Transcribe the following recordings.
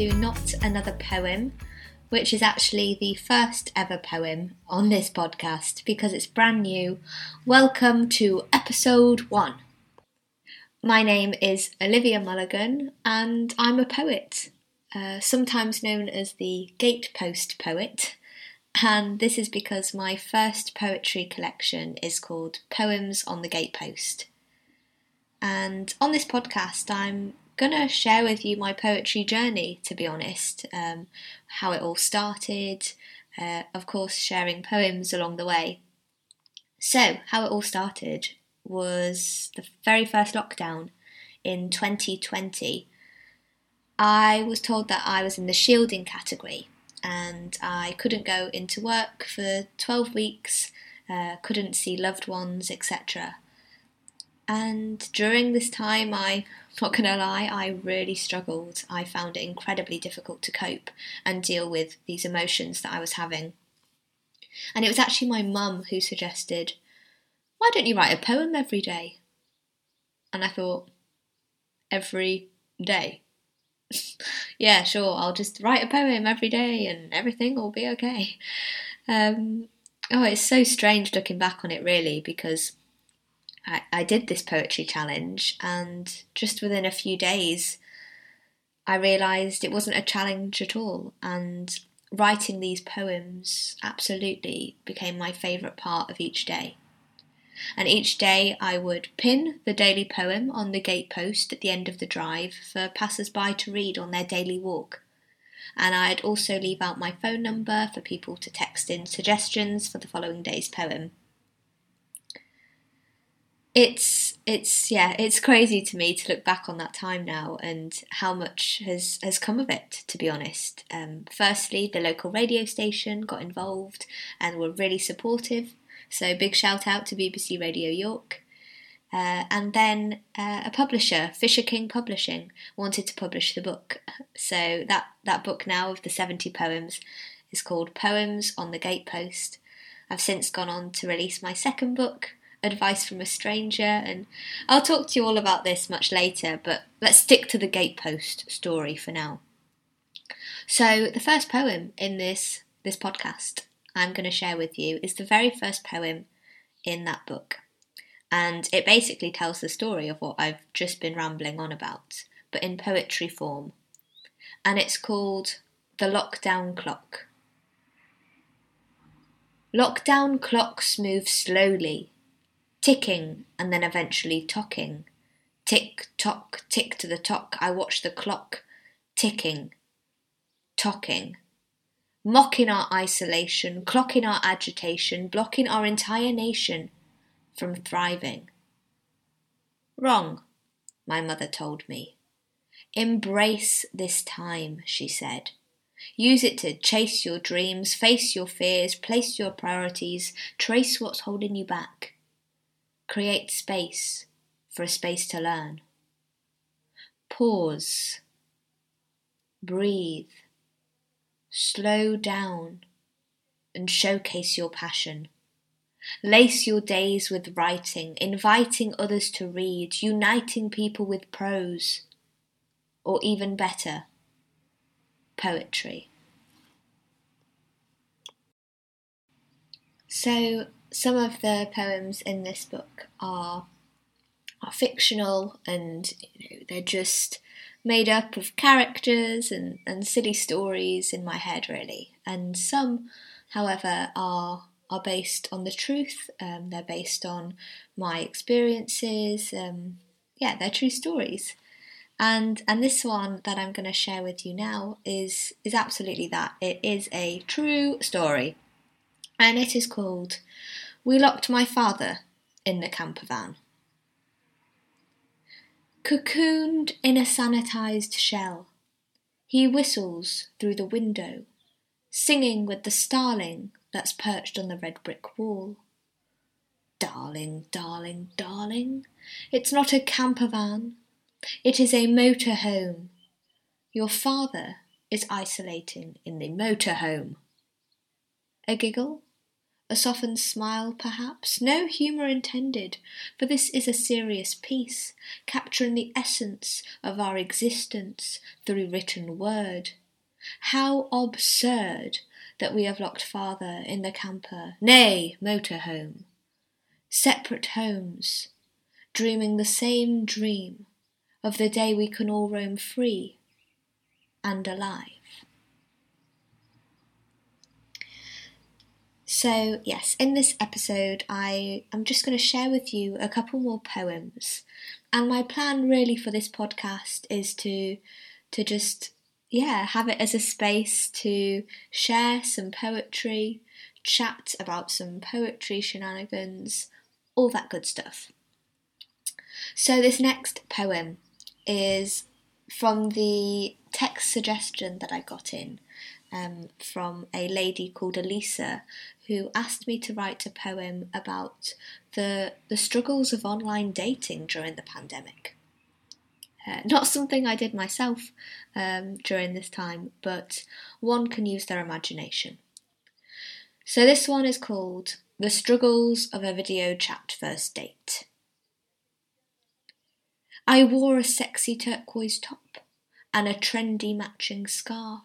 to Not Another Poem, which is actually the first ever poem on this podcast because it's brand new. Welcome to episode one. My name is Olivia Mulligan and I'm a poet, uh, sometimes known as the Gatepost Poet. And this is because my first poetry collection is called Poems on the Gatepost. And on this podcast, I'm going to share with you my poetry journey, to be honest, um, how it all started, uh, of course, sharing poems along the way. So, how it all started was the very first lockdown in 2020. I was told that I was in the shielding category and I couldn't go into work for 12 weeks, uh, couldn't see loved ones, etc. And during this time, I, not gonna lie, I really struggled. I found it incredibly difficult to cope and deal with these emotions that I was having. And it was actually my mum who suggested, why don't you write a poem every day? And I thought, every day? yeah, sure, I'll just write a poem every day and everything will be okay. Um, oh, it's so strange looking back on it, really, because I, I did this poetry challenge, and just within a few days, I realised it wasn't a challenge at all, and writing these poems absolutely became my favourite part of each day. And each day I would pin the daily poem on the gatepost at the end of the drive for passers by to read on their daily walk. And I'd also leave out my phone number for people to text in suggestions for the following day's poem it's it's yeah it's crazy to me to look back on that time now and how much has has come of it to be honest. Um, firstly the local radio station got involved and were really supportive. So big shout out to bbc radio york. Uh, and then uh, a publisher fisher king publishing wanted to publish the book. So that that book now of the 70 poems is called poems on the gatepost. I've since gone on to release my second book advice from a stranger, and I'll talk to you all about this much later, but let's stick to the gatepost story for now. So, the first poem in this, this podcast I'm going to share with you is the very first poem in that book. And it basically tells the story of what I've just been rambling on about, but in poetry form. And it's called The Lockdown Clock. Lockdown clocks move slowly ticking and then eventually tocking. Tick tock, tick to the tock, I watch the clock ticking, tocking. Mocking our isolation, clocking our agitation, blocking our entire nation from thriving. Wrong, my mother told me. Embrace this time, she said. Use it to chase your dreams, face your fears, place your priorities, trace what's holding you back. Create space for a space to learn. Pause. Breathe. Slow down and showcase your passion. Lace your days with writing, inviting others to read, uniting people with prose, or even better, poetry. So, some of the poems in this book are are fictional and you know, they're just made up of characters and, and silly stories in my head really. And some however are are based on the truth. Um, they're based on my experiences. Um, yeah they're true stories. And and this one that I'm going to share with you now is is absolutely that. It is a true story. And it is called we locked my father in the camper van. Cocooned in a sanitized shell, he whistles through the window, singing with the starling that's perched on the red brick wall. Darling, darling, darling, it's not a camper van, it is a motor home. Your father is isolating in the motor home. A giggle, A softened smile, perhaps? No humour intended, for this is a serious piece, capturing the essence of our existence through written word. How absurd that we have locked father in the camper, nay, motor home. Separate homes, dreaming the same dream of the day we can all roam free and alive. So, yes, in this episode, I am just going to share with you a couple more poems. And my plan really for this podcast is to to just yeah, have it as a space to share some poetry, chat about some poetry shenanigans, all that good stuff. So, this next poem is from the text suggestion that I got in um, from a lady called Elisa who asked me to write a poem about the, the struggles of online dating during the pandemic. Uh, not something I did myself um, during this time, but one can use their imagination. So this one is called The Struggles of a Video Chat First Date. I wore a sexy turquoise top and a trendy matching scarf.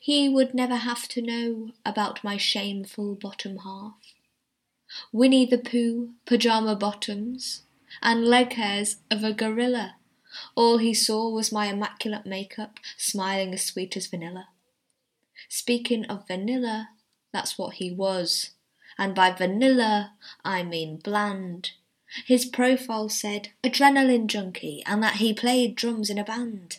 He would never have to know about my shameful bottom half. Winnie the Pooh, pyjama bottoms, and leg hairs of a gorilla. All he saw was my immaculate makeup, smiling as sweet as vanilla. Speaking of vanilla, that's what he was. And by vanilla, I mean bland. His profile said adrenaline junkie and that he played drums in a band.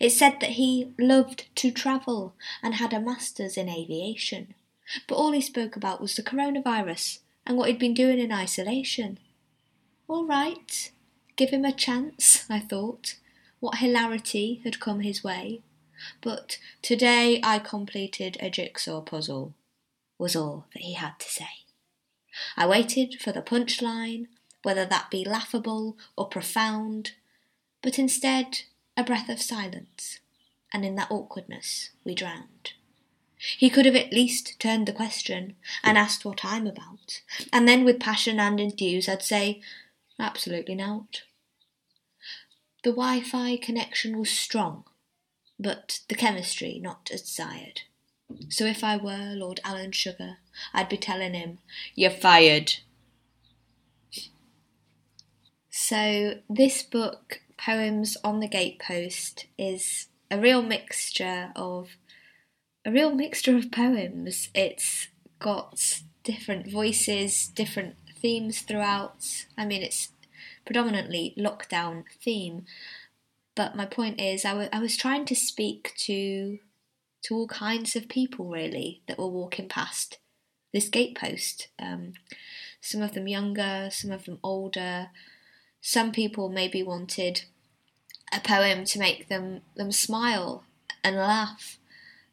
It said that he loved to travel and had a master's in aviation. But all he spoke about was the coronavirus and what he'd been doing in isolation. All right, give him a chance, I thought. What hilarity had come his way. But today I completed a jigsaw puzzle, was all that he had to say. I waited for the punchline whether that be laughable or profound, but instead a breath of silence, and in that awkwardness we drowned. He could have at least turned the question and asked what I'm about, and then with passion and enthuse I'd say, absolutely not. The Wi Fi connection was strong, but the chemistry not as desired. So if I were Lord Alan Sugar, I'd be telling him, You're fired. So, this book, Poems on the Gatepost, is a real mixture of a real mixture of poems. It's got different voices, different themes throughout. I mean, it's predominantly lockdown theme, but my point is, I, w- I was trying to speak to to all kinds of people really that were walking past this gatepost. Um, some of them younger, some of them older, some people maybe wanted a poem to make them them smile and laugh.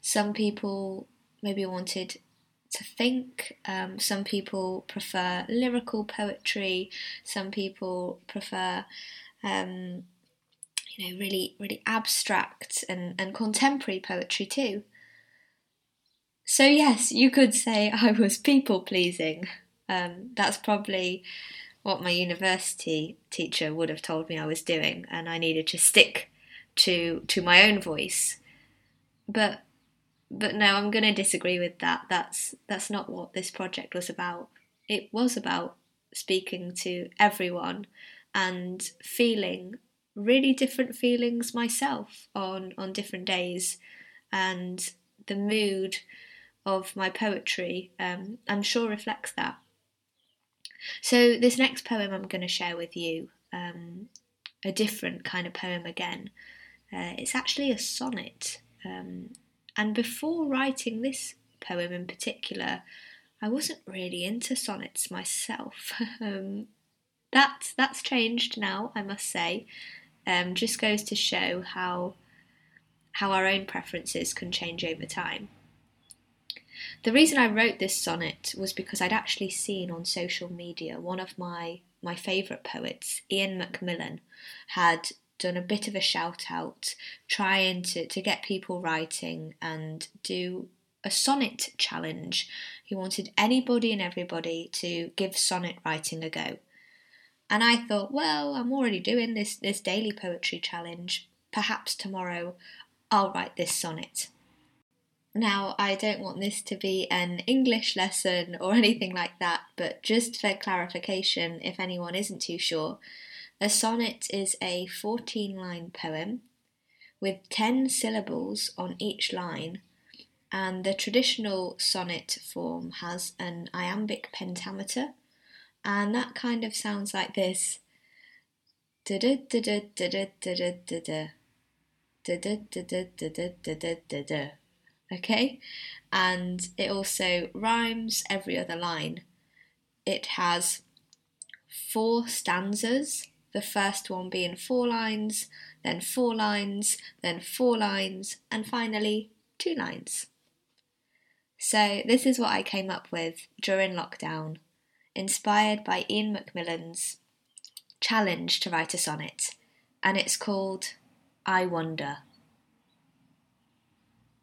Some people maybe wanted to think. Um, some people prefer lyrical poetry. Some people prefer, um, you know, really really abstract and, and contemporary poetry too. So yes, you could say I was people pleasing. Um, that's probably what my university teacher would have told me I was doing, and I needed to stick to to my own voice. But but no, I'm going to disagree with that. That's that's not what this project was about. It was about speaking to everyone and feeling really different feelings myself on on different days, and the mood of my poetry, um, I'm sure reflects that. So, this next poem I'm going to share with you, um, a different kind of poem again. Uh, it's actually a sonnet. Um, and before writing this poem in particular, I wasn't really into sonnets myself. um, that, that's changed now, I must say. Um, just goes to show how how our own preferences can change over time. The reason I wrote this sonnet was because I'd actually seen on social media one of my my favourite poets, Ian McMillan, had done a bit of a shout out trying to, to get people writing and do a sonnet challenge. He wanted anybody and everybody to give sonnet writing a go. And I thought, well, I'm already doing this, this daily poetry challenge. Perhaps tomorrow I'll write this sonnet. Now, I don't want this to be an English lesson or anything like that, but just for clarification, if anyone isn't too sure, a sonnet is a 14 line poem with 10 syllables on each line, and the traditional sonnet form has an iambic pentameter, and that kind of sounds like this. Okay, and it also rhymes every other line. It has four stanzas, the first one being four lines, then four lines, then four lines, and finally two lines. So, this is what I came up with during lockdown, inspired by Ian McMillan's challenge to write a sonnet, and it's called I Wonder.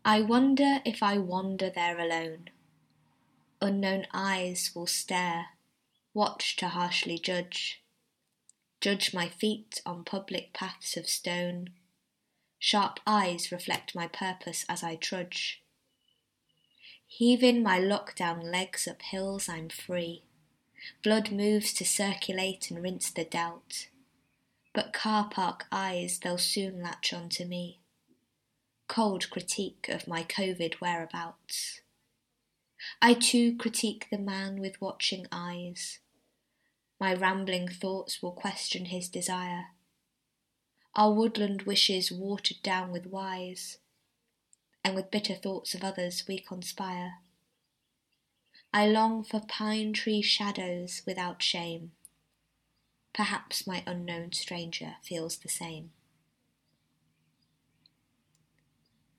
I wonder if I wander there alone. Unknown eyes will stare, watch to harshly judge. Judge my feet on public paths of stone. Sharp eyes reflect my purpose as I trudge. Heaving my lockdown legs up hills, I'm free. Blood moves to circulate and rinse the doubt. But car park eyes, they'll soon latch on to me cold critique of my COVID whereabouts. I too critique the man with watching eyes. My rambling thoughts will question his desire. Our woodland wishes watered down with wise, and with bitter thoughts of others we conspire. I long for pine tree shadows without shame. Perhaps my unknown stranger feels the same.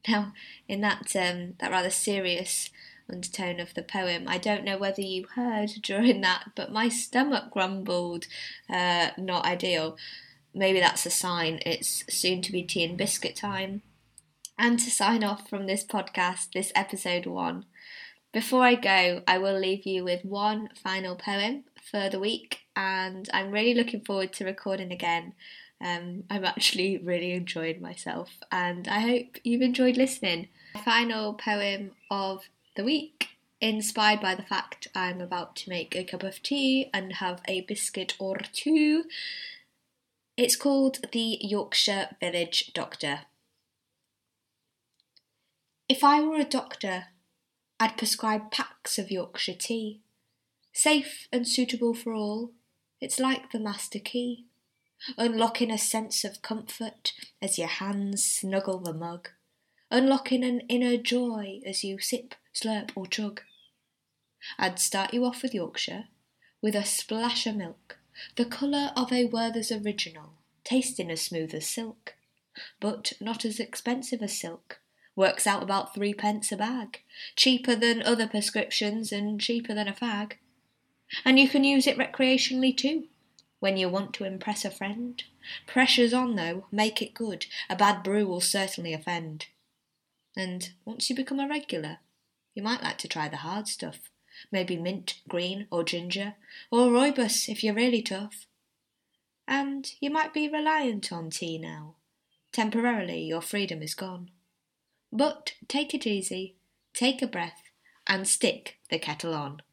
Now, in that um, that rather serious undertone of the poem, I don't know whether you heard during that, but my stomach grumbled. Uh, not ideal. Maybe that's a sign it's soon to be tea and biscuit time. And to sign off from this podcast, this episode one, before I go, I will leave you with one final poem for the week, and I'm really looking forward to recording again um, I'm actually really enjoyed myself, and I hope you've enjoyed listening. Final poem of the week, inspired by the fact I'm about to make a cup of tea and have a biscuit or two. It's called The Yorkshire Village Doctor. If I were a doctor, I'd prescribe packs of Yorkshire tea. Safe and suitable for all, it's like the master key unlocking a sense of comfort as your hands snuggle the mug, unlocking an inner joy as you sip, slurp, or chug. I'd start you off with Yorkshire, with a splash of milk, the colour of a Werther's original, tasting as smooth as silk, but not as expensive as silk. Works out about threepence a bag, cheaper than other prescriptions and cheaper than a fag. And you can use it recreationally too when you want to impress a friend. Pressure's on though, make it good. A bad brew will certainly offend. And once you become a regular, you might like to try the hard stuff. Maybe mint, green, or ginger, or rooibos if you're really tough. And you might be reliant on tea now. Temporarily, your freedom is gone. But take it easy, take a breath, and stick the kettle on.